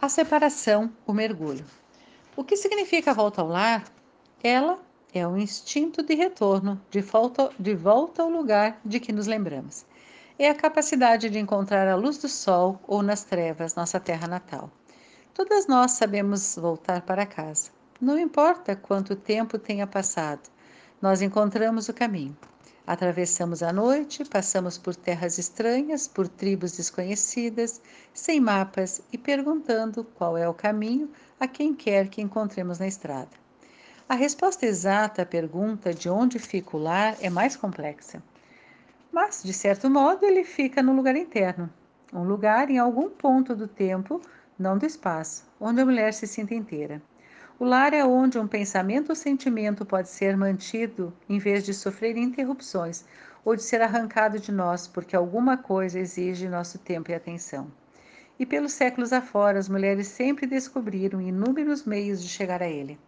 A separação, o mergulho. O que significa a volta ao lar? Ela é um instinto de retorno, de volta, de volta ao lugar de que nos lembramos. É a capacidade de encontrar a luz do sol ou nas trevas nossa terra natal. Todas nós sabemos voltar para casa. Não importa quanto tempo tenha passado, nós encontramos o caminho. Atravessamos a noite, passamos por terras estranhas, por tribos desconhecidas, sem mapas e perguntando qual é o caminho a quem quer que encontremos na estrada. A resposta exata à pergunta de onde fica o lar é mais complexa. Mas, de certo modo, ele fica no lugar interno, um lugar em algum ponto do tempo, não do espaço, onde a mulher se sinta inteira. O lar é onde um pensamento ou sentimento pode ser mantido em vez de sofrer interrupções ou de ser arrancado de nós porque alguma coisa exige nosso tempo e atenção. E pelos séculos afora, as mulheres sempre descobriram inúmeros meios de chegar a ele,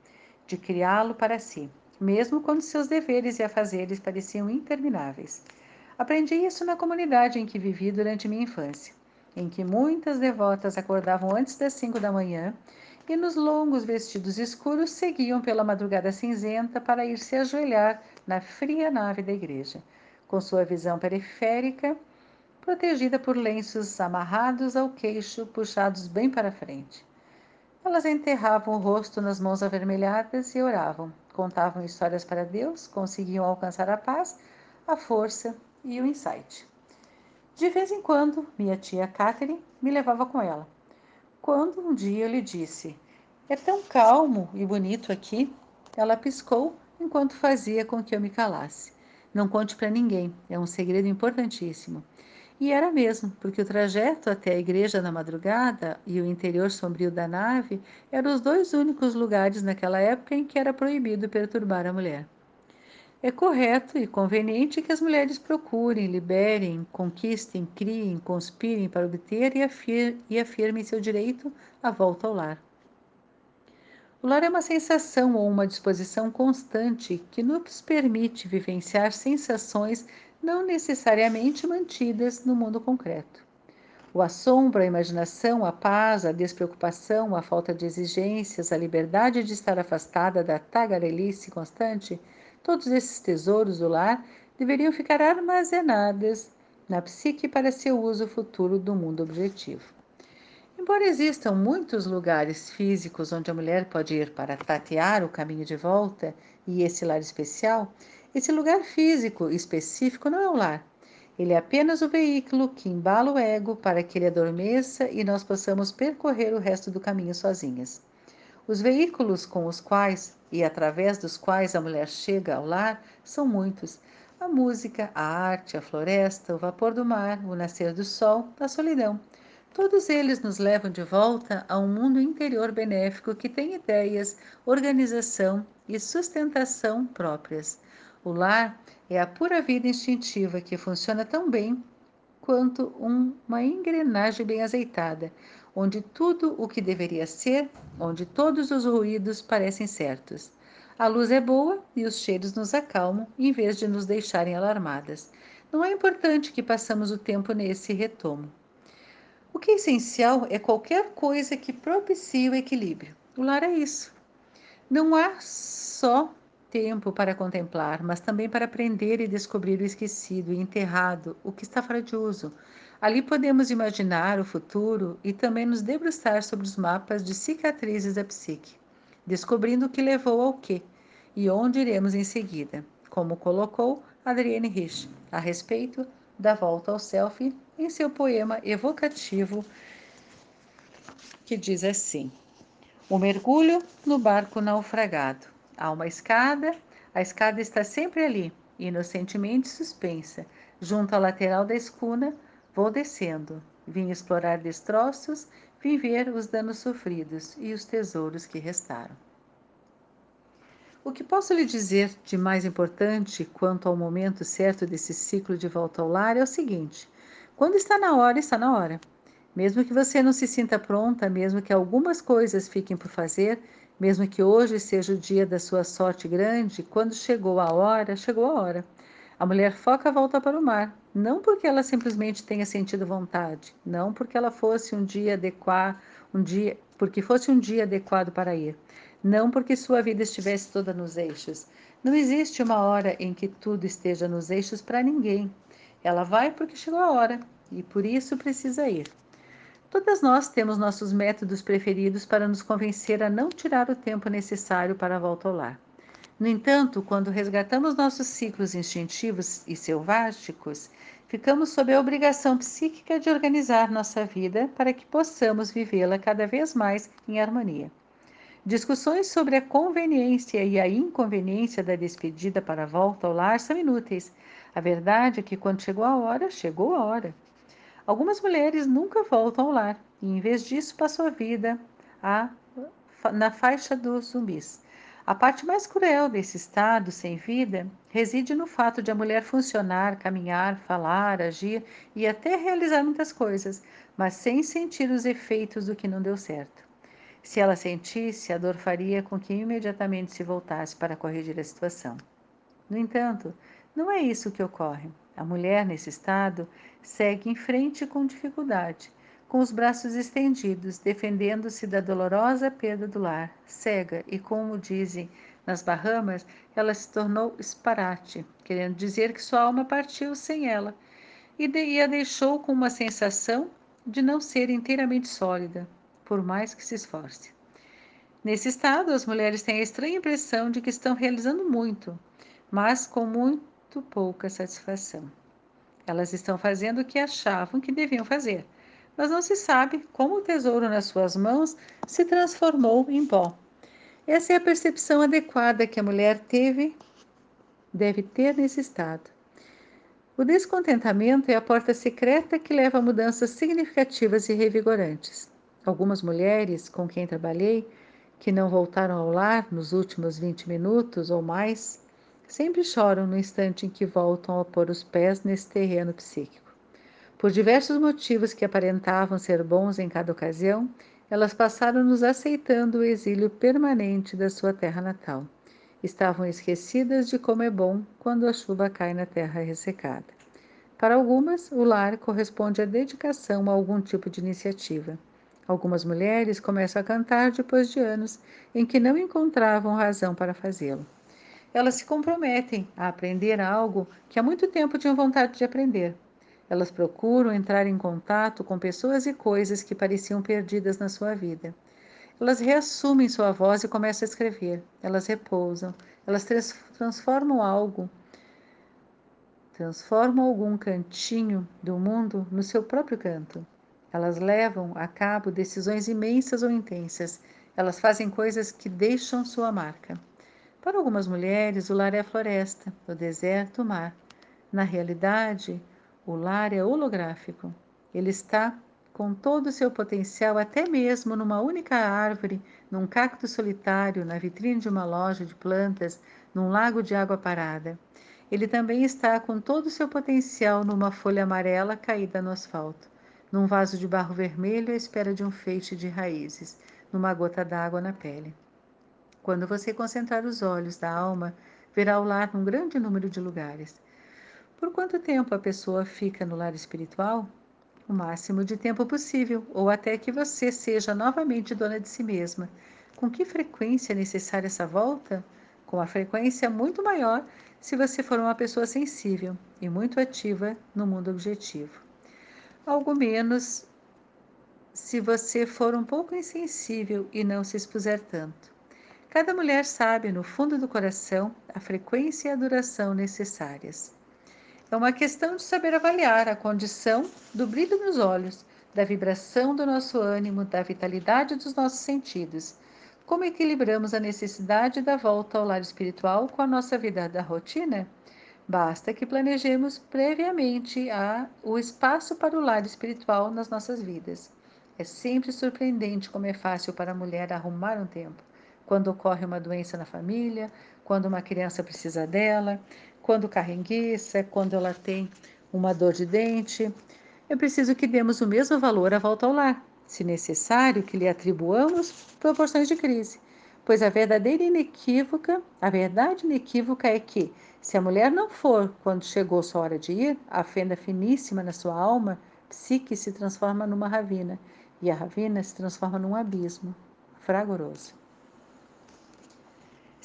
de criá-lo para si, mesmo quando seus deveres e afazeres pareciam intermináveis. Aprendi isso na comunidade em que vivi durante minha infância, em que muitas devotas acordavam antes das cinco da manhã e nos longos vestidos escuros seguiam pela madrugada cinzenta para ir se ajoelhar na fria nave da igreja, com sua visão periférica protegida por lenços amarrados ao queixo, puxados bem para frente. Elas enterravam o rosto nas mãos avermelhadas e oravam, contavam histórias para Deus, conseguiam alcançar a paz, a força e o insight. De vez em quando, minha tia Catherine me levava com ela quando um dia eu lhe disse: É tão calmo e bonito aqui. Ela piscou enquanto fazia com que eu me calasse. Não conte para ninguém, é um segredo importantíssimo. E era mesmo, porque o trajeto até a igreja na madrugada e o interior sombrio da nave eram os dois únicos lugares naquela época em que era proibido perturbar a mulher. É correto e conveniente que as mulheres procurem, liberem, conquistem, criem, conspirem para obter e, afir e afirmem seu direito à volta ao lar. O lar é uma sensação ou uma disposição constante que nos permite vivenciar sensações não necessariamente mantidas no mundo concreto. O assombro, a imaginação, a paz, a despreocupação, a falta de exigências, a liberdade de estar afastada da tagarelice constante Todos esses tesouros do lar deveriam ficar armazenados na psique para seu uso futuro do mundo objetivo. Embora existam muitos lugares físicos onde a mulher pode ir para tatear o caminho de volta e esse lar especial, esse lugar físico específico não é o lar. Ele é apenas o veículo que embala o ego para que ele adormeça e nós possamos percorrer o resto do caminho sozinhas. Os veículos com os quais e através dos quais a mulher chega ao lar são muitos: a música, a arte, a floresta, o vapor do mar, o nascer do sol, a solidão. Todos eles nos levam de volta a um mundo interior benéfico que tem ideias, organização e sustentação próprias. O lar é a pura vida instintiva que funciona tão bem quanto uma engrenagem bem azeitada, onde tudo o que deveria ser, onde todos os ruídos parecem certos. A luz é boa e os cheiros nos acalmam em vez de nos deixarem alarmadas. Não é importante que passamos o tempo nesse retomo. O que é essencial é qualquer coisa que propicie o equilíbrio. O lar é isso. Não há só tempo para contemplar, mas também para aprender e descobrir o esquecido e enterrado, o que está fora de uso, Ali podemos imaginar o futuro e também nos debruçar sobre os mapas de cicatrizes da psique, descobrindo o que levou ao que e onde iremos em seguida, como colocou Adrienne Rich a respeito da volta ao selfie em seu poema evocativo que diz assim: O mergulho no barco naufragado. Há uma escada, a escada está sempre ali, inocentemente suspensa, junto à lateral da escuna Vou descendo, vim explorar destroços, vim ver os danos sofridos e os tesouros que restaram. O que posso lhe dizer de mais importante quanto ao momento certo desse ciclo de volta ao lar é o seguinte: quando está na hora, está na hora. Mesmo que você não se sinta pronta, mesmo que algumas coisas fiquem por fazer, mesmo que hoje seja o dia da sua sorte grande, quando chegou a hora, chegou a hora. A mulher foca a volta para o mar, não porque ela simplesmente tenha sentido vontade, não porque ela fosse um dia adequar, um dia, porque fosse um dia adequado para ir, não porque sua vida estivesse toda nos eixos. Não existe uma hora em que tudo esteja nos eixos para ninguém. Ela vai porque chegou a hora e por isso precisa ir. Todas nós temos nossos métodos preferidos para nos convencer a não tirar o tempo necessário para a volta ao lar. No entanto, quando resgatamos nossos ciclos instintivos e selváticos, ficamos sob a obrigação psíquica de organizar nossa vida para que possamos vivê-la cada vez mais em harmonia. Discussões sobre a conveniência e a inconveniência da despedida para a volta ao lar são inúteis. A verdade é que quando chegou a hora, chegou a hora. Algumas mulheres nunca voltam ao lar e, em vez disso, passam a vida a, na faixa dos zumbis. A parte mais cruel desse estado sem vida reside no fato de a mulher funcionar, caminhar, falar, agir e até realizar muitas coisas, mas sem sentir os efeitos do que não deu certo. Se ela sentisse, a dor faria com que imediatamente se voltasse para corrigir a situação. No entanto, não é isso que ocorre. A mulher, nesse estado, segue em frente com dificuldade, com os braços estendidos, defendendo-se da dolorosa perda do lar, cega e, como dizem nas Bahamas, ela se tornou esparate, querendo dizer que sua alma partiu sem ela, e, e a deixou com uma sensação de não ser inteiramente sólida, por mais que se esforce. Nesse estado, as mulheres têm a estranha impressão de que estão realizando muito, mas com muito pouca satisfação. Elas estão fazendo o que achavam que deviam fazer, mas não se sabe como o tesouro nas suas mãos se transformou em pó. Essa é a percepção adequada que a mulher teve, deve ter nesse estado. O descontentamento é a porta secreta que leva a mudanças significativas e revigorantes. Algumas mulheres com quem trabalhei, que não voltaram ao lar nos últimos 20 minutos ou mais, sempre choram no instante em que voltam a pôr os pés nesse terreno psíquico. Por diversos motivos que aparentavam ser bons em cada ocasião, elas passaram nos aceitando o exílio permanente da sua terra natal. Estavam esquecidas de como é bom quando a chuva cai na terra ressecada. Para algumas, o lar corresponde à dedicação a algum tipo de iniciativa. Algumas mulheres começam a cantar depois de anos em que não encontravam razão para fazê-lo elas se comprometem a aprender algo que há muito tempo tinham vontade de aprender. Elas procuram entrar em contato com pessoas e coisas que pareciam perdidas na sua vida. Elas reassumem sua voz e começam a escrever. Elas repousam. Elas transformam algo, transformam algum cantinho do mundo no seu próprio canto. Elas levam a cabo decisões imensas ou intensas. Elas fazem coisas que deixam sua marca. Para algumas mulheres, o lar é a floresta, o deserto, o mar. Na realidade, o lar é holográfico. Ele está com todo o seu potencial, até mesmo numa única árvore, num cacto solitário, na vitrine de uma loja de plantas, num lago de água parada. Ele também está com todo o seu potencial numa folha amarela caída no asfalto, num vaso de barro vermelho à espera de um feixe de raízes, numa gota d'água na pele. Quando você concentrar os olhos da alma, verá o lar num grande número de lugares. Por quanto tempo a pessoa fica no lar espiritual? O máximo de tempo possível, ou até que você seja novamente dona de si mesma. Com que frequência é necessária essa volta? Com a frequência muito maior se você for uma pessoa sensível e muito ativa no mundo objetivo. Algo menos se você for um pouco insensível e não se expuser tanto. Cada mulher sabe, no fundo do coração, a frequência e a duração necessárias. É uma questão de saber avaliar a condição do brilho nos olhos, da vibração do nosso ânimo, da vitalidade dos nossos sentidos. Como equilibramos a necessidade da volta ao lar espiritual com a nossa vida da rotina? Basta que planejemos previamente a, o espaço para o lar espiritual nas nossas vidas. É sempre surpreendente como é fácil para a mulher arrumar um tempo quando ocorre uma doença na família, quando uma criança precisa dela, quando carrenguiça, quando ela tem uma dor de dente. É preciso que demos o mesmo valor à volta ao lar, se necessário, que lhe atribuamos proporções de crise. pois a verdadeira inequívoca, a verdade inequívoca é que, se a mulher não for quando chegou sua hora de ir, a fenda finíssima na sua alma, psique se transforma numa ravina, e a ravina se transforma num abismo fragoroso.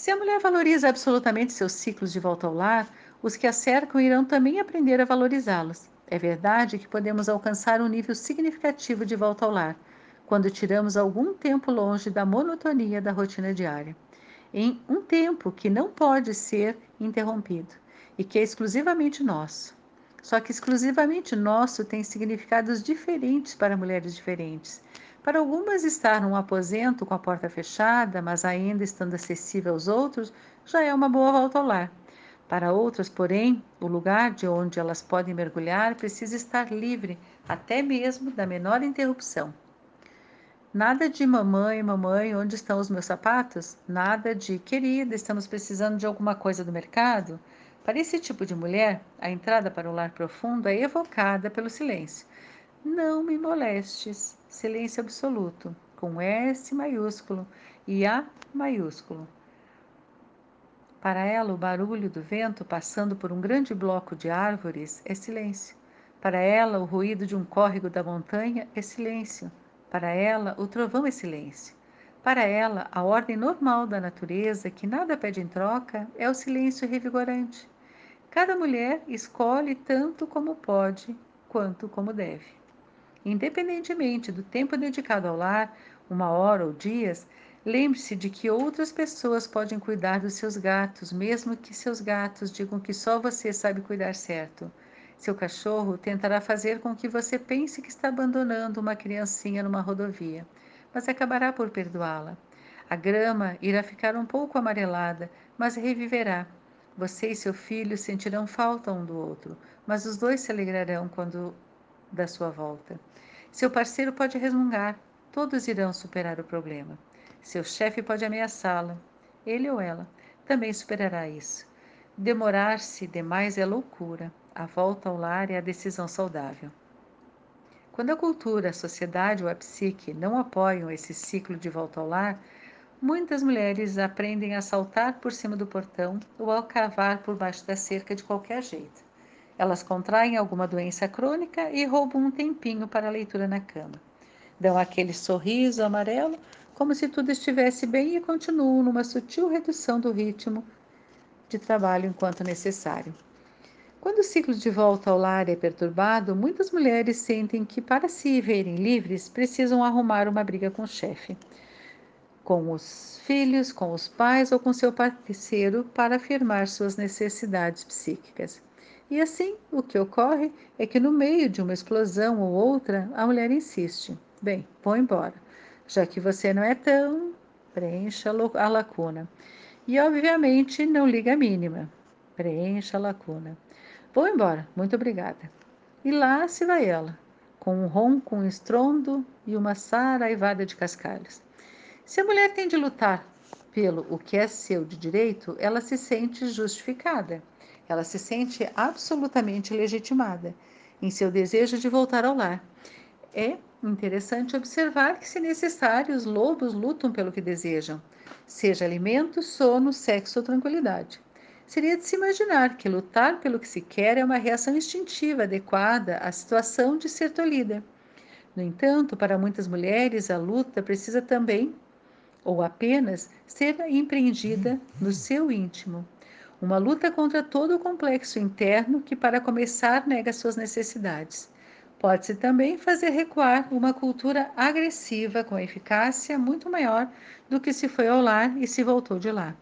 Se a mulher valoriza absolutamente seus ciclos de volta ao lar, os que a cercam irão também aprender a valorizá-los. É verdade que podemos alcançar um nível significativo de volta ao lar quando tiramos algum tempo longe da monotonia da rotina diária, em um tempo que não pode ser interrompido e que é exclusivamente nosso. Só que exclusivamente nosso tem significados diferentes para mulheres diferentes. Para algumas, estar num aposento com a porta fechada, mas ainda estando acessível aos outros, já é uma boa volta ao lar. Para outras, porém, o lugar de onde elas podem mergulhar precisa estar livre, até mesmo da menor interrupção. Nada de mamãe, mamãe, onde estão os meus sapatos? Nada de querida, estamos precisando de alguma coisa do mercado? Para esse tipo de mulher, a entrada para o lar profundo é evocada pelo silêncio. Não me molestes. Silêncio absoluto, com S maiúsculo e A maiúsculo. Para ela, o barulho do vento passando por um grande bloco de árvores é silêncio. Para ela, o ruído de um córrego da montanha é silêncio. Para ela, o trovão é silêncio. Para ela, a ordem normal da natureza, que nada pede em troca, é o silêncio revigorante. Cada mulher escolhe tanto como pode, quanto como deve. Independentemente do tempo dedicado ao lar, uma hora ou dias, lembre-se de que outras pessoas podem cuidar dos seus gatos, mesmo que seus gatos digam que só você sabe cuidar certo. Seu cachorro tentará fazer com que você pense que está abandonando uma criancinha numa rodovia, mas acabará por perdoá-la. A grama irá ficar um pouco amarelada, mas reviverá. Você e seu filho sentirão falta um do outro, mas os dois se alegrarão quando da sua volta. Seu parceiro pode resmungar, todos irão superar o problema. Seu chefe pode ameaçá-la, ele ou ela também superará isso. Demorar-se demais é loucura. A volta ao lar é a decisão saudável. Quando a cultura, a sociedade ou a psique não apoiam esse ciclo de volta ao lar, muitas mulheres aprendem a saltar por cima do portão ou a cavar por baixo da cerca de qualquer jeito. Elas contraem alguma doença crônica e roubam um tempinho para a leitura na cama. Dão aquele sorriso amarelo, como se tudo estivesse bem e continuam numa sutil redução do ritmo de trabalho enquanto necessário. Quando o ciclo de volta ao lar é perturbado, muitas mulheres sentem que, para se verem livres, precisam arrumar uma briga com o chefe, com os filhos, com os pais ou com seu parceiro para afirmar suas necessidades psíquicas. E assim, o que ocorre é que, no meio de uma explosão ou outra, a mulher insiste: Bem, vou embora, já que você não é tão. preencha a lacuna. E, obviamente, não liga a mínima. Preencha a lacuna. Vou embora, muito obrigada. E lá se vai ela, com um ronco, um estrondo e uma saraivada de cascalhos. Se a mulher tem de lutar pelo o que é seu de direito, ela se sente justificada. Ela se sente absolutamente legitimada em seu desejo de voltar ao lar. É interessante observar que, se necessário, os lobos lutam pelo que desejam, seja alimento, sono, sexo ou tranquilidade. Seria de se imaginar que lutar pelo que se quer é uma reação instintiva adequada à situação de ser tolhida. No entanto, para muitas mulheres, a luta precisa também, ou apenas, ser empreendida no seu íntimo. Uma luta contra todo o complexo interno que, para começar, nega suas necessidades. Pode-se também fazer recuar uma cultura agressiva com eficácia muito maior do que se foi ao lar e se voltou de lá.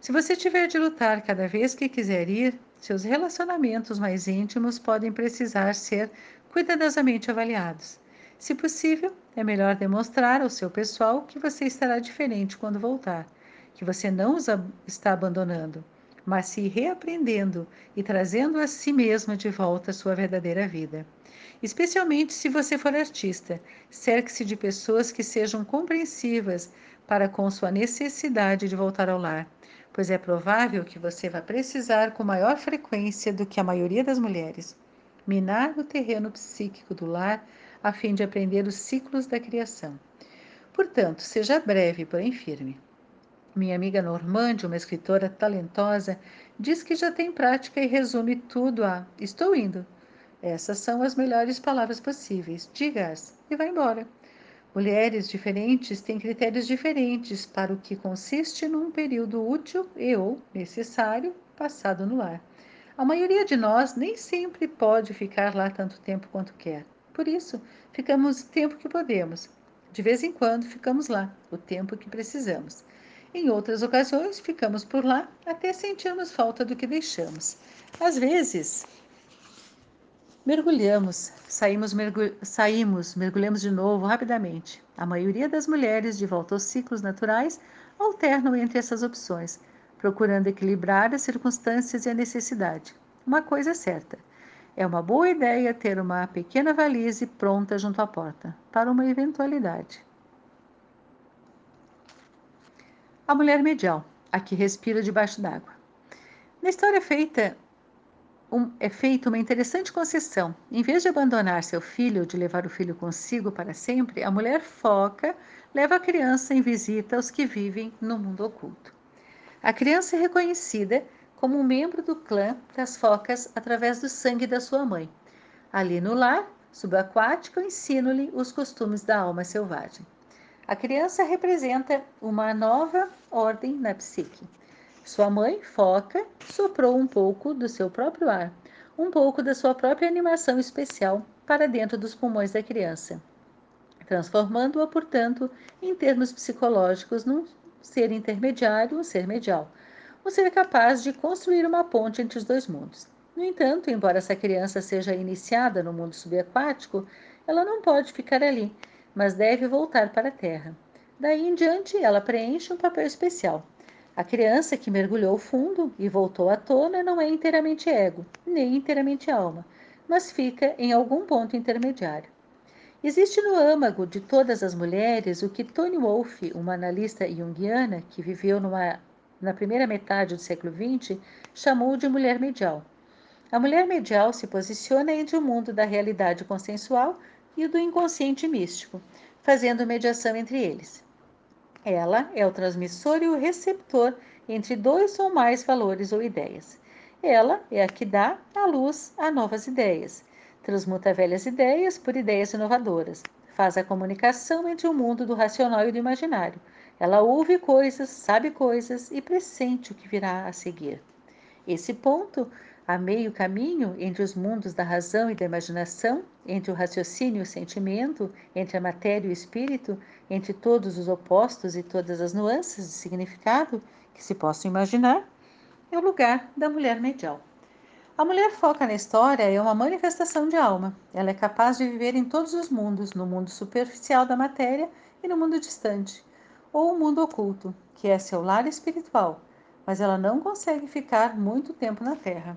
Se você tiver de lutar cada vez que quiser ir, seus relacionamentos mais íntimos podem precisar ser cuidadosamente avaliados. Se possível, é melhor demonstrar ao seu pessoal que você estará diferente quando voltar, que você não os está abandonando, mas se reaprendendo e trazendo a si mesma de volta à sua verdadeira vida. Especialmente se você for artista, cerque-se de pessoas que sejam compreensivas para com sua necessidade de voltar ao lar pois é provável que você vá precisar com maior frequência do que a maioria das mulheres minar o terreno psíquico do lar a fim de aprender os ciclos da criação. Portanto, seja breve, porém firme. Minha amiga Normande, uma escritora talentosa, diz que já tem prática e resume tudo a estou indo. Essas são as melhores palavras possíveis. Diga-as e vá embora. Mulheres diferentes têm critérios diferentes para o que consiste num período útil e ou necessário passado no lar. A maioria de nós nem sempre pode ficar lá tanto tempo quanto quer. Por isso, ficamos o tempo que podemos. De vez em quando, ficamos lá o tempo que precisamos. Em outras ocasiões, ficamos por lá até sentirmos falta do que deixamos. Às vezes, mergulhamos, saímos, saímos, mergulhamos de novo rapidamente. A maioria das mulheres, de volta aos ciclos naturais, alternam entre essas opções, procurando equilibrar as circunstâncias e a necessidade. Uma coisa é certa: é uma boa ideia ter uma pequena valise pronta junto à porta, para uma eventualidade. A mulher medial, a que respira debaixo d'água. Na história feita, um, é feita uma interessante concessão. Em vez de abandonar seu filho ou de levar o filho consigo para sempre, a mulher foca leva a criança em visita aos que vivem no mundo oculto. A criança é reconhecida como um membro do clã das focas através do sangue da sua mãe. Ali no lar, subaquático, ensino-lhe os costumes da alma selvagem. A criança representa uma nova ordem na psique. Sua mãe, foca, soprou um pouco do seu próprio ar, um pouco da sua própria animação especial para dentro dos pulmões da criança, transformando-a, portanto, em termos psicológicos, num ser intermediário, um ser medial, um ser capaz de construir uma ponte entre os dois mundos. No entanto, embora essa criança seja iniciada no mundo subaquático, ela não pode ficar ali, mas deve voltar para a Terra. Daí em diante, ela preenche um papel especial. A criança que mergulhou fundo e voltou à tona não é inteiramente ego, nem inteiramente alma, mas fica em algum ponto intermediário. Existe no âmago de todas as mulheres o que Tony Wolff, uma analista junguiana que viveu numa, na primeira metade do século XX, chamou de mulher medial. A mulher medial se posiciona entre o mundo da realidade consensual e do inconsciente místico, fazendo mediação entre eles. Ela é o transmissor e o receptor entre dois ou mais valores ou ideias. Ela é a que dá a luz a novas ideias, transmuta velhas ideias por ideias inovadoras, faz a comunicação entre o mundo do racional e do imaginário. Ela ouve coisas, sabe coisas e pressente o que virá a seguir. Esse ponto a meio caminho entre os mundos da razão e da imaginação, entre o raciocínio e o sentimento, entre a matéria e o espírito, entre todos os opostos e todas as nuances de significado que se possam imaginar, é o lugar da mulher medial. A mulher foca na história é uma manifestação de alma. Ela é capaz de viver em todos os mundos, no mundo superficial da matéria e no mundo distante, ou o mundo oculto, que é seu lar espiritual, mas ela não consegue ficar muito tempo na Terra.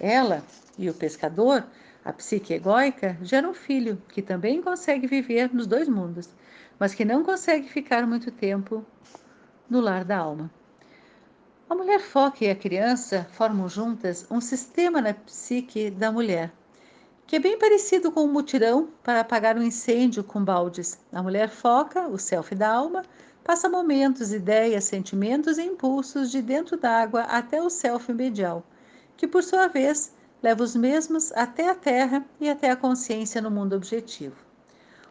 Ela e o pescador, a psique egóica, geram um filho que também consegue viver nos dois mundos, mas que não consegue ficar muito tempo no lar da alma. A mulher foca e a criança formam juntas um sistema na psique da mulher, que é bem parecido com um mutirão para apagar um incêndio com baldes. A mulher foca, o self da alma, passa momentos, ideias, sentimentos e impulsos de dentro d'água até o self medial que por sua vez leva os mesmos até a Terra e até a consciência no mundo objetivo.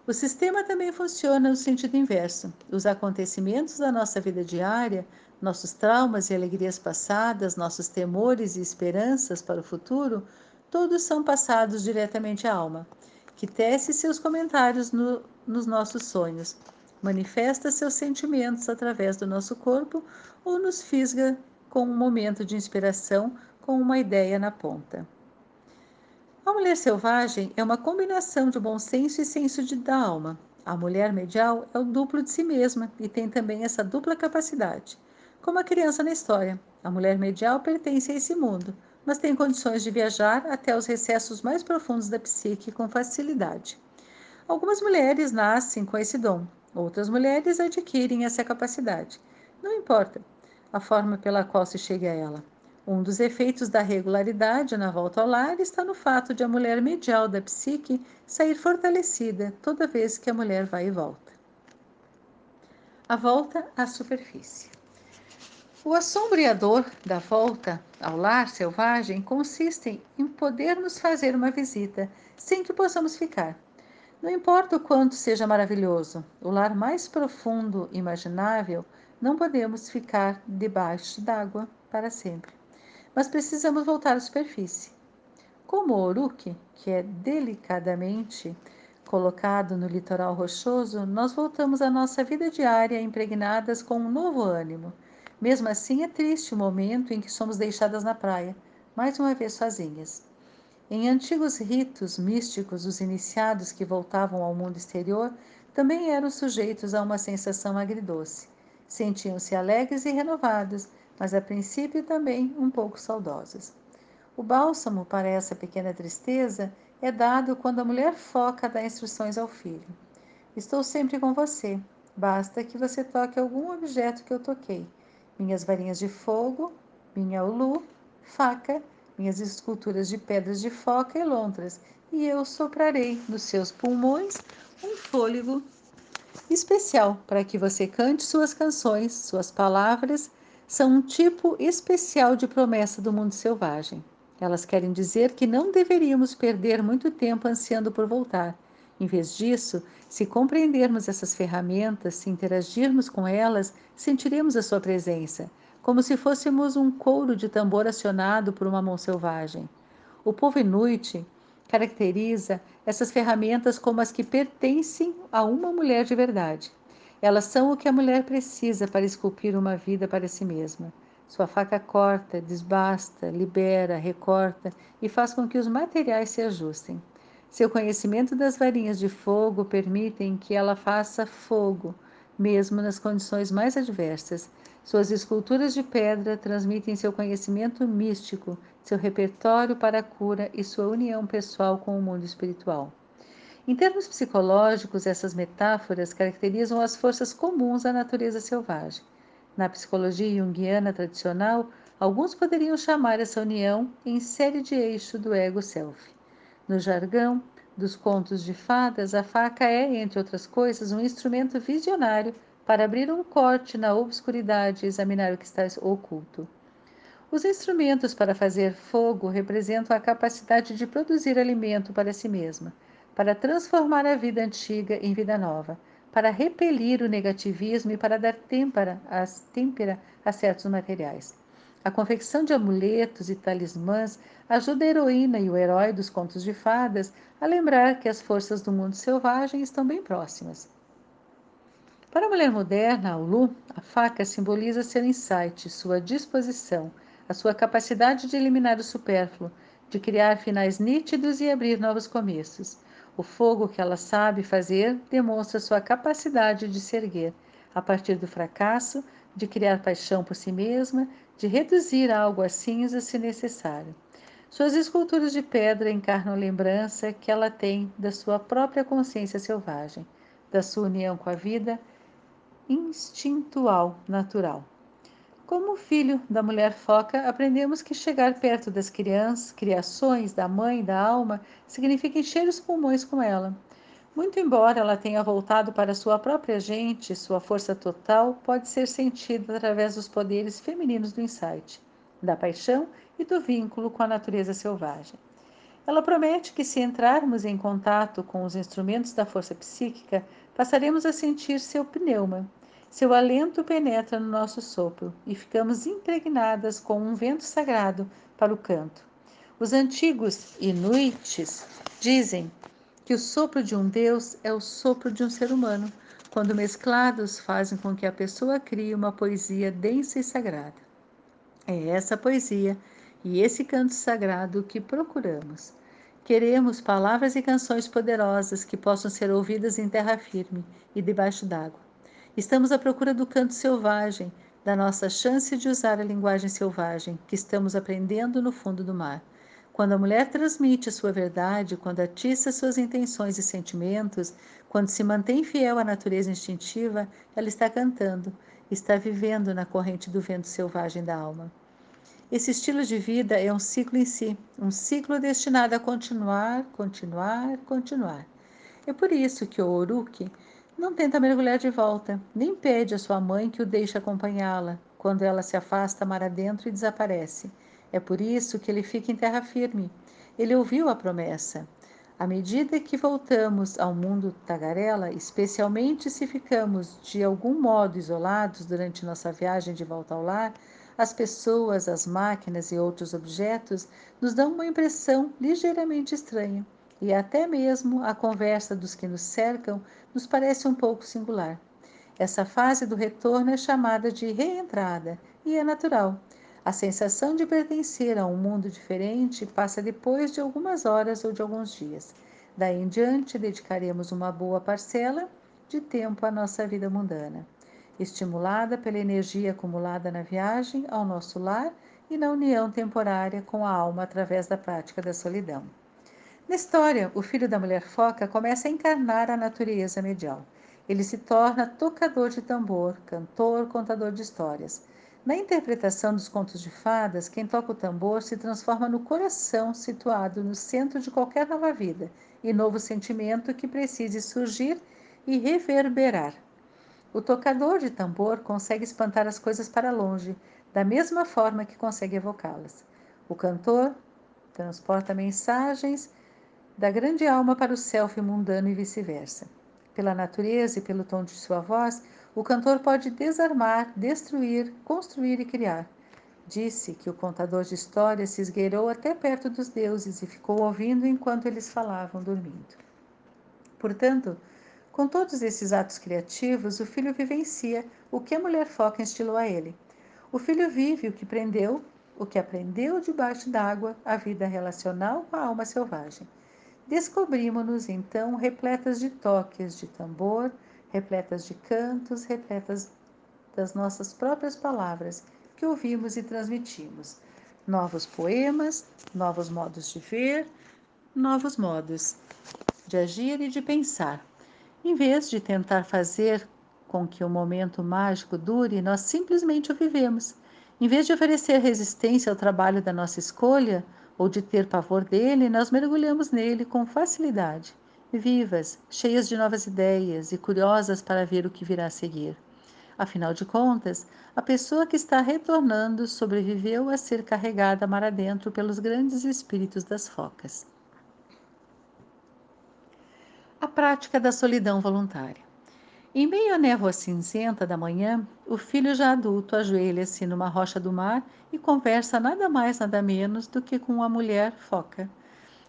O sistema também funciona no sentido inverso. Os acontecimentos da nossa vida diária, nossos traumas e alegrias passadas, nossos temores e esperanças para o futuro, todos são passados diretamente à alma, que tece seus comentários no, nos nossos sonhos, manifesta seus sentimentos através do nosso corpo ou nos fisga com um momento de inspiração com uma ideia na ponta. A mulher selvagem é uma combinação de bom senso e senso de, da alma. A mulher medial é o duplo de si mesma e tem também essa dupla capacidade. Como a criança na história, a mulher medial pertence a esse mundo, mas tem condições de viajar até os recessos mais profundos da psique com facilidade. Algumas mulheres nascem com esse dom, outras mulheres adquirem essa capacidade. Não importa a forma pela qual se chegue a ela. Um dos efeitos da regularidade na volta ao lar está no fato de a mulher medial da psique sair fortalecida toda vez que a mulher vai e volta. A volta à superfície. O assombreador da volta ao lar selvagem consiste em podermos fazer uma visita sem que possamos ficar. Não importa o quanto seja maravilhoso, o lar mais profundo imaginável, não podemos ficar debaixo d'água para sempre. Mas precisamos voltar à superfície. Como o Oruque, que é delicadamente colocado no litoral rochoso, nós voltamos à nossa vida diária impregnadas com um novo ânimo. Mesmo assim, é triste o momento em que somos deixadas na praia, mais uma vez sozinhas. Em antigos ritos místicos, os iniciados que voltavam ao mundo exterior também eram sujeitos a uma sensação agridoce. Sentiam-se alegres e renovados, mas a princípio também um pouco saudosos. O bálsamo para essa pequena tristeza é dado quando a mulher foca dá instruções ao filho. Estou sempre com você. Basta que você toque algum objeto que eu toquei. Minhas varinhas de fogo, minha ulu, faca, minhas esculturas de pedras de foca e lontras, e eu soprarei nos seus pulmões um fôlego especial para que você cante suas canções, suas palavras são um tipo especial de promessa do mundo selvagem. Elas querem dizer que não deveríamos perder muito tempo ansiando por voltar. Em vez disso, se compreendermos essas ferramentas, se interagirmos com elas, sentiremos a sua presença, como se fôssemos um couro de tambor acionado por uma mão selvagem. O povo inuit caracteriza essas ferramentas como as que pertencem a uma mulher de verdade. Elas são o que a mulher precisa para esculpir uma vida para si mesma. Sua faca corta, desbasta, libera, recorta e faz com que os materiais se ajustem. Seu conhecimento das varinhas de fogo permitem que ela faça fogo, mesmo nas condições mais adversas. Suas esculturas de pedra transmitem seu conhecimento místico, seu repertório para a cura e sua união pessoal com o mundo espiritual. Em termos psicológicos, essas metáforas caracterizam as forças comuns à natureza selvagem. Na psicologia junguiana tradicional, alguns poderiam chamar essa união em série de eixo do ego-self. No jargão dos contos de fadas, a faca é, entre outras coisas, um instrumento visionário para abrir um corte na obscuridade e examinar o que está oculto. Os instrumentos para fazer fogo representam a capacidade de produzir alimento para si mesma, para transformar a vida antiga em vida nova, para repelir o negativismo e para dar têmpera, as, têmpera a certos materiais. A confecção de amuletos e talismãs ajuda a heroína e o herói dos contos de fadas a lembrar que as forças do mundo selvagem estão bem próximas. Para a mulher moderna, a Ulu, a faca simboliza seu insight, sua disposição, a sua capacidade de eliminar o supérfluo, de criar finais nítidos e abrir novos começos. O fogo que ela sabe fazer demonstra sua capacidade de se erguer, a partir do fracasso, de criar paixão por si mesma, de reduzir algo a cinza se necessário. Suas esculturas de pedra encarnam a lembrança que ela tem da sua própria consciência selvagem, da sua união com a vida instintual, natural. Como filho da mulher foca, aprendemos que chegar perto das crianças, criações da mãe da alma, significa encher os pulmões com ela. Muito embora ela tenha voltado para sua própria gente, sua força total pode ser sentida através dos poderes femininos do insight, da paixão e do vínculo com a natureza selvagem. Ela promete que, se entrarmos em contato com os instrumentos da força psíquica, passaremos a sentir seu pneuma, seu alento penetra no nosso sopro e ficamos impregnadas com um vento sagrado para o canto. Os antigos inuites dizem que o sopro de um deus é o sopro de um ser humano, quando mesclados fazem com que a pessoa crie uma poesia densa e sagrada. É essa poesia e esse canto sagrado que procuramos. Queremos palavras e canções poderosas que possam ser ouvidas em terra firme e debaixo d'água. Estamos à procura do canto selvagem, da nossa chance de usar a linguagem selvagem que estamos aprendendo no fundo do mar. Quando a mulher transmite sua verdade, quando atiça suas intenções e sentimentos, quando se mantém fiel à natureza instintiva, ela está cantando, está vivendo na corrente do vento selvagem da alma. Esse estilo de vida é um ciclo em si, um ciclo destinado a continuar, continuar, continuar. É por isso que o Oruki não tenta mergulhar de volta, nem pede à sua mãe que o deixe acompanhá-la, quando ela se afasta mar adentro e desaparece. É por isso que ele fica em terra firme. Ele ouviu a promessa. À medida que voltamos ao mundo tagarela, especialmente se ficamos de algum modo isolados durante nossa viagem de volta ao lar, as pessoas, as máquinas e outros objetos nos dão uma impressão ligeiramente estranha, e até mesmo a conversa dos que nos cercam nos parece um pouco singular. Essa fase do retorno é chamada de reentrada e é natural. A sensação de pertencer a um mundo diferente passa depois de algumas horas ou de alguns dias. Daí em diante, dedicaremos uma boa parcela de tempo à nossa vida mundana estimulada pela energia acumulada na viagem ao nosso lar e na união temporária com a alma através da prática da solidão. Na história, o filho da mulher foca começa a encarnar a natureza medial. Ele se torna tocador de tambor, cantor, contador de histórias. Na interpretação dos contos de fadas, quem toca o tambor se transforma no coração situado no centro de qualquer nova vida e novo sentimento que precise surgir e reverberar. O tocador de tambor consegue espantar as coisas para longe, da mesma forma que consegue evocá-las. O cantor transporta mensagens da grande alma para o self mundano e vice-versa. Pela natureza e pelo tom de sua voz, o cantor pode desarmar, destruir, construir e criar. Disse que o contador de histórias se esgueirou até perto dos deuses e ficou ouvindo enquanto eles falavam dormindo. Portanto, com todos esses atos criativos, o filho vivencia o que a mulher foca instilou a ele. O filho vive o que prendeu, o que aprendeu debaixo d'água, a vida relacional com a alma selvagem. Descobrimos-nos então repletas de toques de tambor, repletas de cantos, repletas das nossas próprias palavras que ouvimos e transmitimos. Novos poemas, novos modos de ver, novos modos de agir e de pensar. Em vez de tentar fazer com que o momento mágico dure, nós simplesmente o vivemos. Em vez de oferecer resistência ao trabalho da nossa escolha ou de ter pavor dele, nós mergulhamos nele com facilidade, vivas, cheias de novas ideias e curiosas para ver o que virá a seguir. Afinal de contas, a pessoa que está retornando sobreviveu a ser carregada mar adentro pelos grandes espíritos das focas a prática da solidão voluntária. Em meio à névoa cinzenta da manhã, o filho já adulto ajoelha-se numa rocha do mar e conversa nada mais nada menos do que com a mulher foca.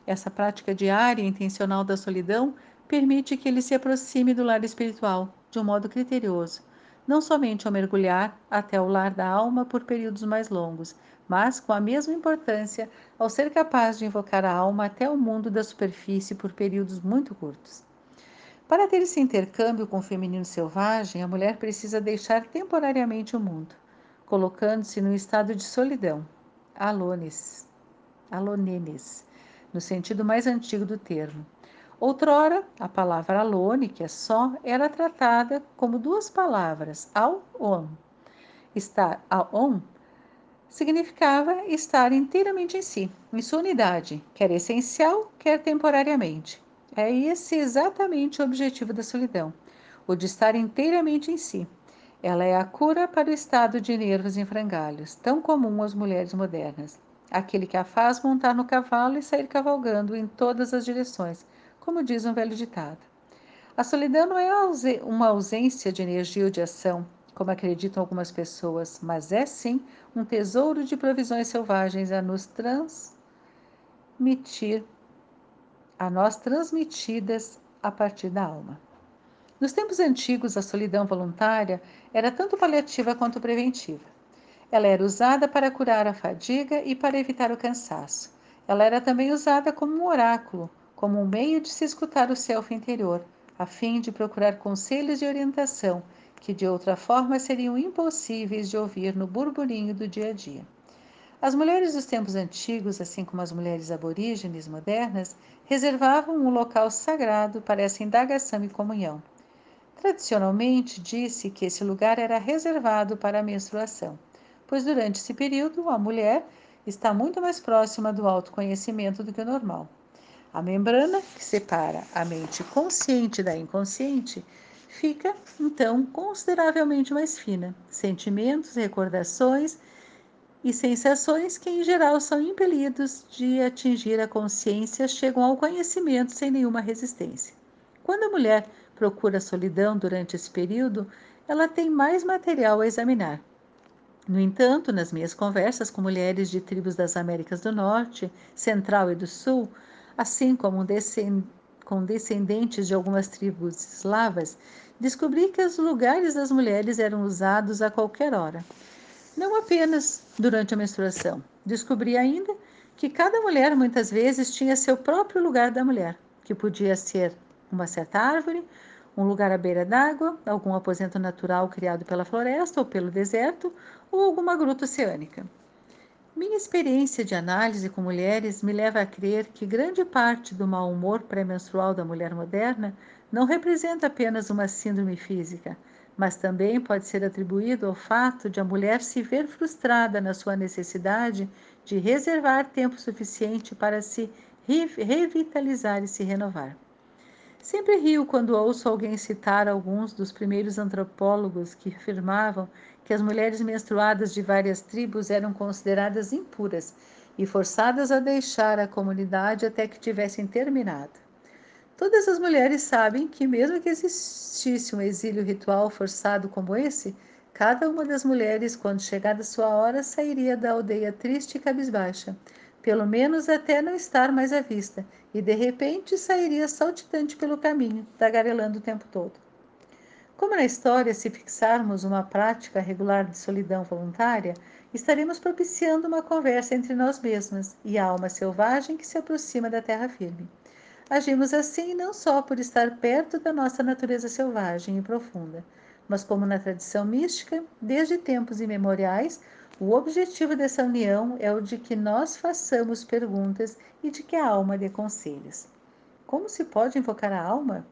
Essa prática diária e intencional da solidão permite que ele se aproxime do lar espiritual de um modo criterioso, não somente ao mergulhar até o lar da alma por períodos mais longos, mas com a mesma importância ao ser capaz de invocar a alma até o mundo da superfície por períodos muito curtos. Para ter esse intercâmbio com o feminino selvagem, a mulher precisa deixar temporariamente o mundo, colocando-se no estado de solidão, alones, alonenes, no sentido mais antigo do termo. Outrora, a palavra alone, que é só, era tratada como duas palavras, ao on. Estar on significava estar inteiramente em si, em sua unidade, quer essencial, quer temporariamente. É esse exatamente o objetivo da solidão, o de estar inteiramente em si. Ela é a cura para o estado de nervos em frangalhos, tão comum às mulheres modernas. Aquele que a faz montar no cavalo e sair cavalgando em todas as direções, como diz um velho ditado. A solidão não é uma ausência de energia ou de ação, como acreditam algumas pessoas, mas é sim um tesouro de provisões selvagens a nos transmitir, a nós transmitidas a partir da alma. Nos tempos antigos, a solidão voluntária era tanto paliativa quanto preventiva. Ela era usada para curar a fadiga e para evitar o cansaço. Ela era também usada como um oráculo, como um meio de se escutar o self interior, a fim de procurar conselhos e orientação que de outra forma seriam impossíveis de ouvir no burburinho do dia a dia. As mulheres dos tempos antigos, assim como as mulheres aborígenes modernas, reservavam um local sagrado para essa indagação e comunhão. Tradicionalmente, disse que esse lugar era reservado para a menstruação, pois durante esse período a mulher está muito mais próxima do autoconhecimento do que o normal. A membrana que separa a mente consciente da inconsciente fica, então, consideravelmente mais fina. Sentimentos, recordações e sensações que, em geral, são impelidos de atingir a consciência chegam ao conhecimento sem nenhuma resistência. Quando a mulher procura solidão durante esse período, ela tem mais material a examinar. No entanto, nas minhas conversas com mulheres de tribos das Américas do Norte, Central e do Sul, assim como com descendentes de algumas tribos eslavas, descobri que os lugares das mulheres eram usados a qualquer hora. Não apenas durante a menstruação. Descobri ainda que cada mulher muitas vezes tinha seu próprio lugar da mulher, que podia ser uma certa árvore, um lugar à beira d'água, algum aposento natural criado pela floresta ou pelo deserto, ou alguma gruta oceânica. Minha experiência de análise com mulheres me leva a crer que grande parte do mau humor pré-menstrual da mulher moderna não representa apenas uma síndrome física, mas também pode ser atribuído ao fato de a mulher se ver frustrada na sua necessidade de reservar tempo suficiente para se revitalizar e se renovar. Sempre rio quando ouço alguém citar alguns dos primeiros antropólogos que afirmavam que as mulheres menstruadas de várias tribos eram consideradas impuras e forçadas a deixar a comunidade até que tivessem terminado. Todas as mulheres sabem que, mesmo que existisse um exílio ritual forçado como esse, cada uma das mulheres, quando chegada sua hora, sairia da aldeia triste e cabisbaixa, pelo menos até não estar mais à vista, e de repente sairia saltitante pelo caminho, tagarelando o tempo todo. Como na história, se fixarmos uma prática regular de solidão voluntária, estaremos propiciando uma conversa entre nós mesmas e a alma selvagem que se aproxima da terra firme. Agimos assim não só por estar perto da nossa natureza selvagem e profunda, mas como na tradição mística, desde tempos imemoriais, o objetivo dessa união é o de que nós façamos perguntas e de que a alma dê conselhos. Como se pode invocar a alma?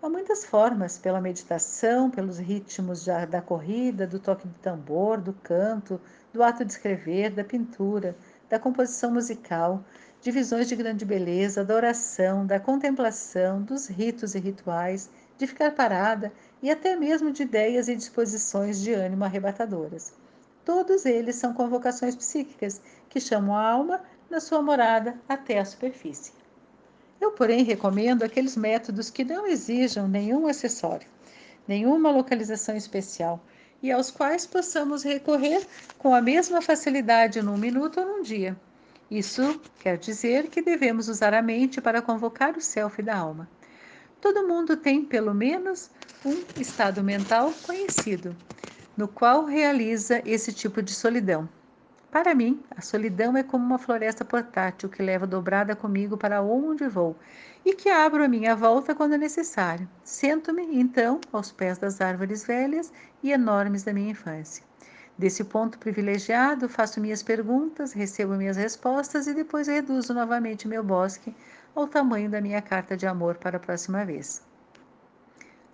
Há muitas formas, pela meditação, pelos ritmos da, da corrida, do toque do tambor, do canto, do ato de escrever, da pintura, da composição musical, de visões de grande beleza, da oração, da contemplação, dos ritos e rituais, de ficar parada e até mesmo de ideias e disposições de ânimo arrebatadoras. Todos eles são convocações psíquicas que chamam a alma na sua morada até a superfície. Eu, porém, recomendo aqueles métodos que não exijam nenhum acessório, nenhuma localização especial e aos quais possamos recorrer com a mesma facilidade num minuto ou num dia, isso quer dizer que devemos usar a mente para convocar o self da alma. Todo mundo tem pelo menos um estado mental conhecido, no qual realiza esse tipo de solidão. Para mim, a solidão é como uma floresta portátil que leva dobrada comigo para onde vou e que abro a minha volta quando é necessário. Sento-me, então, aos pés das árvores velhas e enormes da minha infância. Desse ponto privilegiado, faço minhas perguntas, recebo minhas respostas e depois reduzo novamente meu bosque ao tamanho da minha carta de amor para a próxima vez.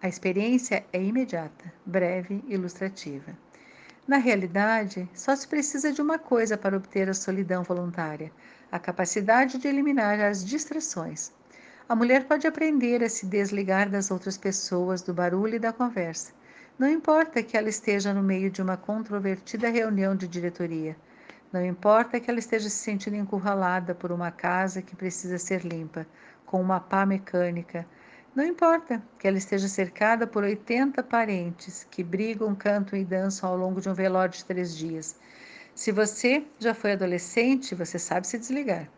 A experiência é imediata, breve ilustrativa. Na realidade, só se precisa de uma coisa para obter a solidão voluntária: a capacidade de eliminar as distrações. A mulher pode aprender a se desligar das outras pessoas, do barulho e da conversa não importa que ela esteja no meio de uma controvertida reunião de diretoria. Não importa que ela esteja se sentindo encurralada por uma casa que precisa ser limpa, com uma pá mecânica. Não importa que ela esteja cercada por 80 parentes que brigam, cantam e dançam ao longo de um velório de três dias. Se você já foi adolescente, você sabe se desligar.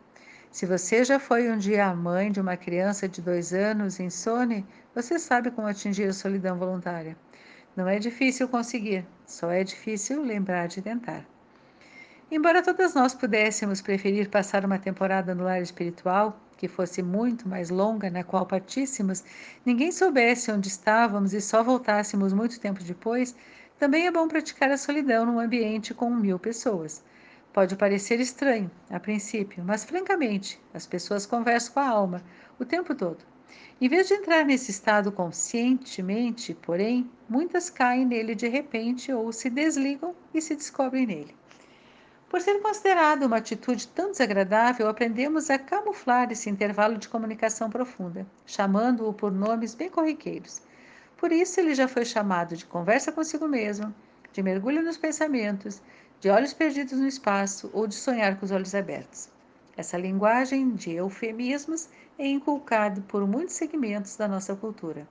Se você já foi um dia a mãe de uma criança de dois anos insone, você sabe como atingir a solidão voluntária. Não é difícil conseguir, só é difícil lembrar de tentar. Embora todas nós pudéssemos preferir passar uma temporada no lar espiritual, que fosse muito mais longa, na qual partíssemos, ninguém soubesse onde estávamos e só voltássemos muito tempo depois, também é bom praticar a solidão num ambiente com mil pessoas. Pode parecer estranho, a princípio, mas francamente, as pessoas conversam com a alma o tempo todo. Em vez de entrar nesse estado conscientemente, porém, muitas caem nele de repente ou se desligam e se descobrem nele. Por ser considerado uma atitude tão desagradável, aprendemos a camuflar esse intervalo de comunicação profunda, chamando-o por nomes bem corriqueiros. Por isso ele já foi chamado de conversa consigo mesmo, de mergulho nos pensamentos, de olhos perdidos no espaço ou de sonhar com os olhos abertos. Essa linguagem de eufemismos é inculcada por muitos segmentos da nossa cultura,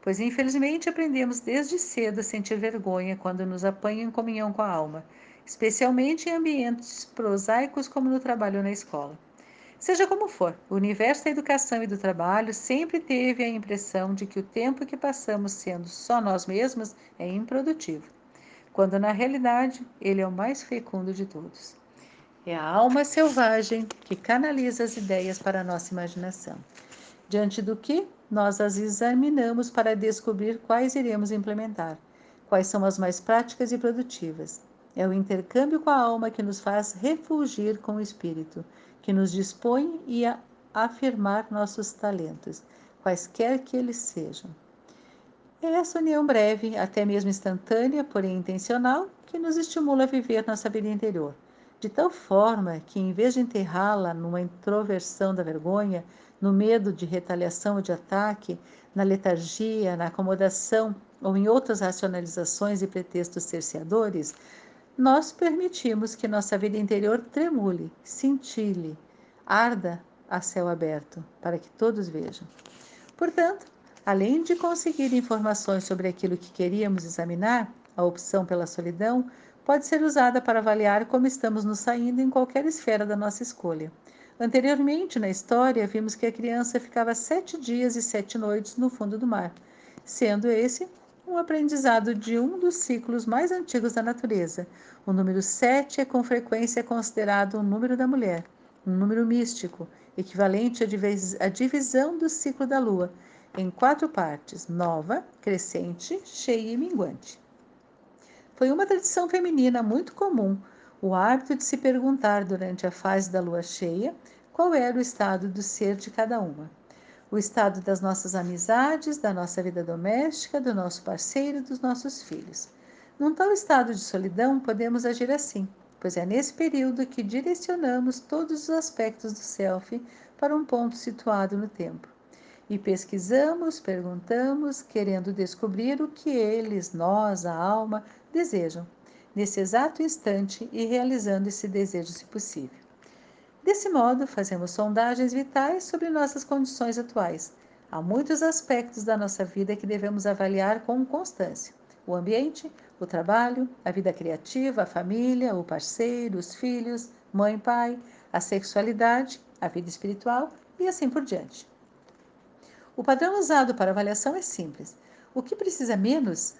pois infelizmente aprendemos desde cedo a sentir vergonha quando nos apanham em comunhão com a alma, especialmente em ambientes prosaicos como no trabalho ou na escola. Seja como for, o universo da educação e do trabalho sempre teve a impressão de que o tempo que passamos sendo só nós mesmos é improdutivo, quando na realidade ele é o mais fecundo de todos. É a alma selvagem que canaliza as ideias para a nossa imaginação, diante do que nós as examinamos para descobrir quais iremos implementar, quais são as mais práticas e produtivas. É o intercâmbio com a alma que nos faz refulgir com o espírito que nos dispõe e a afirmar nossos talentos, quaisquer que eles sejam. É essa união breve, até mesmo instantânea, porém intencional, que nos estimula a viver nossa vida interior, de tal forma que, em vez de enterrá-la numa introversão da vergonha, no medo de retaliação ou de ataque, na letargia, na acomodação ou em outras racionalizações e pretextos cerceadores, nós permitimos que nossa vida interior tremule, cintile, arda a céu aberto, para que todos vejam. Portanto, além de conseguir informações sobre aquilo que queríamos examinar, a opção pela solidão pode ser usada para avaliar como estamos nos saindo em qualquer esfera da nossa escolha. Anteriormente, na história, vimos que a criança ficava sete dias e sete noites no fundo do mar, sendo esse um aprendizado de um dos ciclos mais antigos da natureza. O número 7 é com frequência considerado um número da mulher, um número místico, equivalente à divisão do ciclo da lua, em quatro partes: nova, crescente, cheia e minguante. Foi uma tradição feminina muito comum o hábito de se perguntar durante a fase da lua cheia qual era o estado do ser de cada uma o estado das nossas amizades, da nossa vida doméstica, do nosso parceiro, dos nossos filhos. Num tal estado de solidão, podemos agir assim, pois é nesse período que direcionamos todos os aspectos do self para um ponto situado no tempo. E pesquisamos, perguntamos, querendo descobrir o que eles, nós, a alma, desejam, nesse exato instante e realizando esse desejo, se possível. Desse modo, fazemos sondagens vitais sobre nossas condições atuais. Há muitos aspectos da nossa vida que devemos avaliar com constância: o ambiente, o trabalho, a vida criativa, a família, o parceiro, os filhos, mãe, pai, a sexualidade, a vida espiritual e assim por diante. O padrão usado para avaliação é simples. O que precisa menos?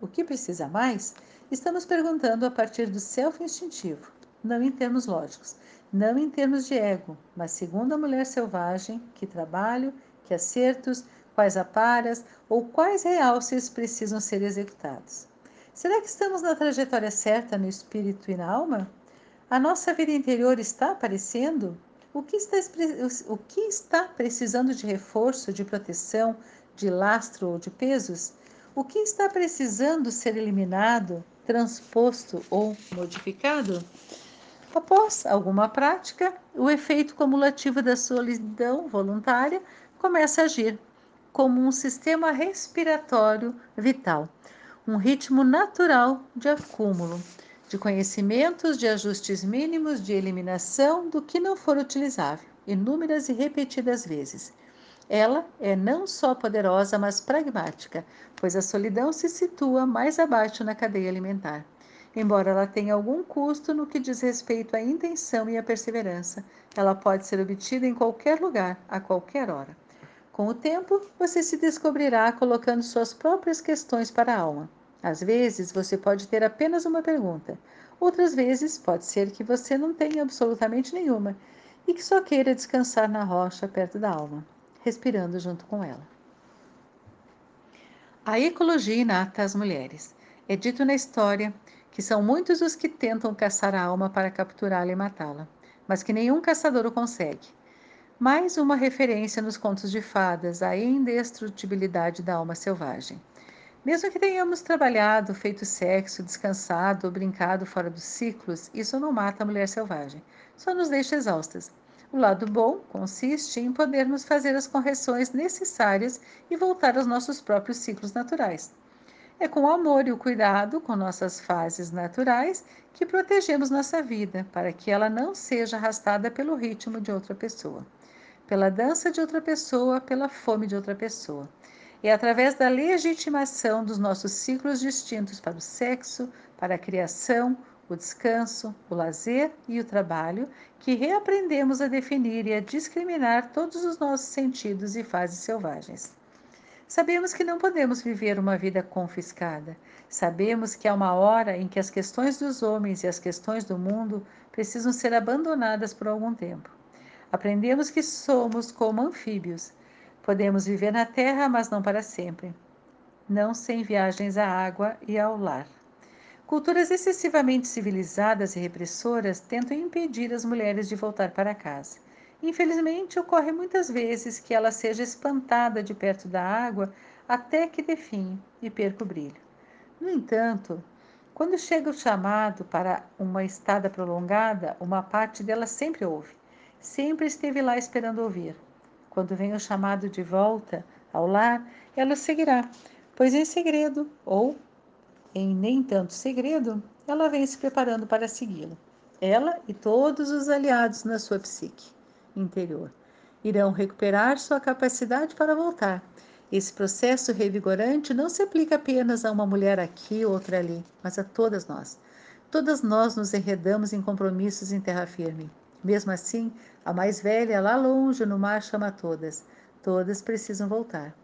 O que precisa mais? Estamos perguntando a partir do self instintivo, não em termos lógicos não em termos de ego, mas segundo a mulher selvagem, que trabalho, que acertos, quais aparas ou quais realces precisam ser executados. Será que estamos na trajetória certa no espírito e na alma? A nossa vida interior está aparecendo? O que está, o que está precisando de reforço, de proteção, de lastro ou de pesos? O que está precisando ser eliminado, transposto ou modificado? Após alguma prática, o efeito cumulativo da solidão voluntária começa a agir como um sistema respiratório vital, um ritmo natural de acúmulo de conhecimentos, de ajustes mínimos, de eliminação do que não for utilizável, inúmeras e repetidas vezes. Ela é não só poderosa, mas pragmática, pois a solidão se situa mais abaixo na cadeia alimentar embora ela tenha algum custo no que diz respeito à intenção e à perseverança. Ela pode ser obtida em qualquer lugar, a qualquer hora. Com o tempo, você se descobrirá colocando suas próprias questões para a alma. Às vezes, você pode ter apenas uma pergunta. Outras vezes, pode ser que você não tenha absolutamente nenhuma e que só queira descansar na rocha perto da alma, respirando junto com ela. A ecologia inata às mulheres. É dito na história que são muitos os que tentam caçar a alma para capturá-la e matá-la, mas que nenhum caçador o consegue. Mais uma referência nos contos de fadas à indestrutibilidade da alma selvagem. Mesmo que tenhamos trabalhado, feito sexo, descansado ou brincado fora dos ciclos, isso não mata a mulher selvagem, só nos deixa exaustas. O lado bom consiste em podermos fazer as correções necessárias e voltar aos nossos próprios ciclos naturais. É com o amor e o cuidado com nossas fases naturais que protegemos nossa vida, para que ela não seja arrastada pelo ritmo de outra pessoa, pela dança de outra pessoa, pela fome de outra pessoa. É através da legitimação dos nossos ciclos distintos para o sexo, para a criação, o descanso, o lazer e o trabalho que reaprendemos a definir e a discriminar todos os nossos sentidos e fases selvagens. Sabemos que não podemos viver uma vida confiscada. Sabemos que há uma hora em que as questões dos homens e as questões do mundo precisam ser abandonadas por algum tempo. Aprendemos que somos como anfíbios. Podemos viver na terra, mas não para sempre. Não sem viagens à água e ao lar. Culturas excessivamente civilizadas e repressoras tentam impedir as mulheres de voltar para casa. Infelizmente, ocorre muitas vezes que ela seja espantada de perto da água até que definhe e perca o brilho. No entanto, quando chega o chamado para uma estada prolongada, uma parte dela sempre ouve, sempre esteve lá esperando ouvir. Quando vem o chamado de volta ao lar, ela seguirá, pois em segredo ou em nem tanto segredo, ela vem se preparando para segui-lo. Ela e todos os aliados na sua psique interior irão recuperar sua capacidade para voltar. Esse processo revigorante não se aplica apenas a uma mulher aqui, outra ali, mas a todas nós. Todas nós nos enredamos em compromissos em terra firme. Mesmo assim, a mais velha, lá longe no mar, chama todas. Todas precisam voltar.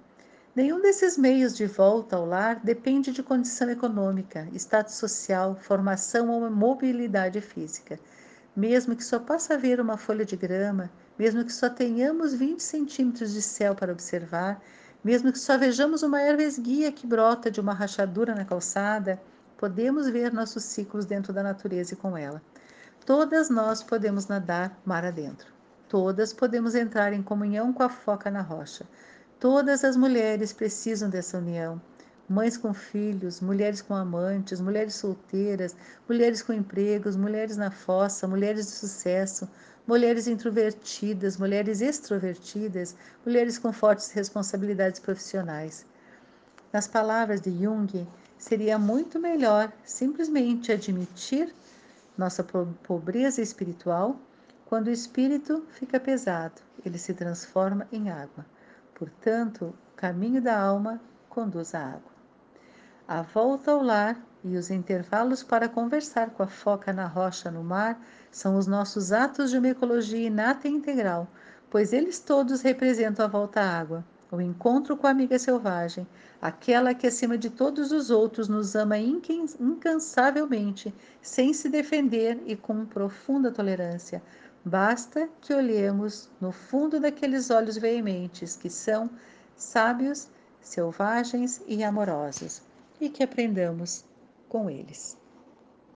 Nenhum desses meios de volta ao lar depende de condição econômica, status social, formação ou mobilidade física. Mesmo que só possa ver uma folha de grama, mesmo que só tenhamos 20 centímetros de céu para observar, mesmo que só vejamos uma erva esguia que brota de uma rachadura na calçada, podemos ver nossos ciclos dentro da natureza e com ela. Todas nós podemos nadar mar adentro. Todas podemos entrar em comunhão com a foca na rocha. Todas as mulheres precisam dessa união. Mães com filhos, mulheres com amantes, mulheres solteiras, mulheres com empregos, mulheres na fossa, mulheres de sucesso, mulheres introvertidas, mulheres extrovertidas, mulheres com fortes responsabilidades profissionais. Nas palavras de Jung, seria muito melhor simplesmente admitir nossa pobreza espiritual. Quando o espírito fica pesado, ele se transforma em água. Portanto, o caminho da alma conduz à água. A volta ao lar e os intervalos para conversar com a foca na rocha no mar são os nossos atos de uma ecologia inata e integral, pois eles todos representam a volta à água, o encontro com a amiga selvagem, aquela que acima de todos os outros nos ama incansavelmente, sem se defender e com profunda tolerância, Basta que olhemos no fundo daqueles olhos veementes que são sábios, selvagens e amorosos e que aprendamos com eles.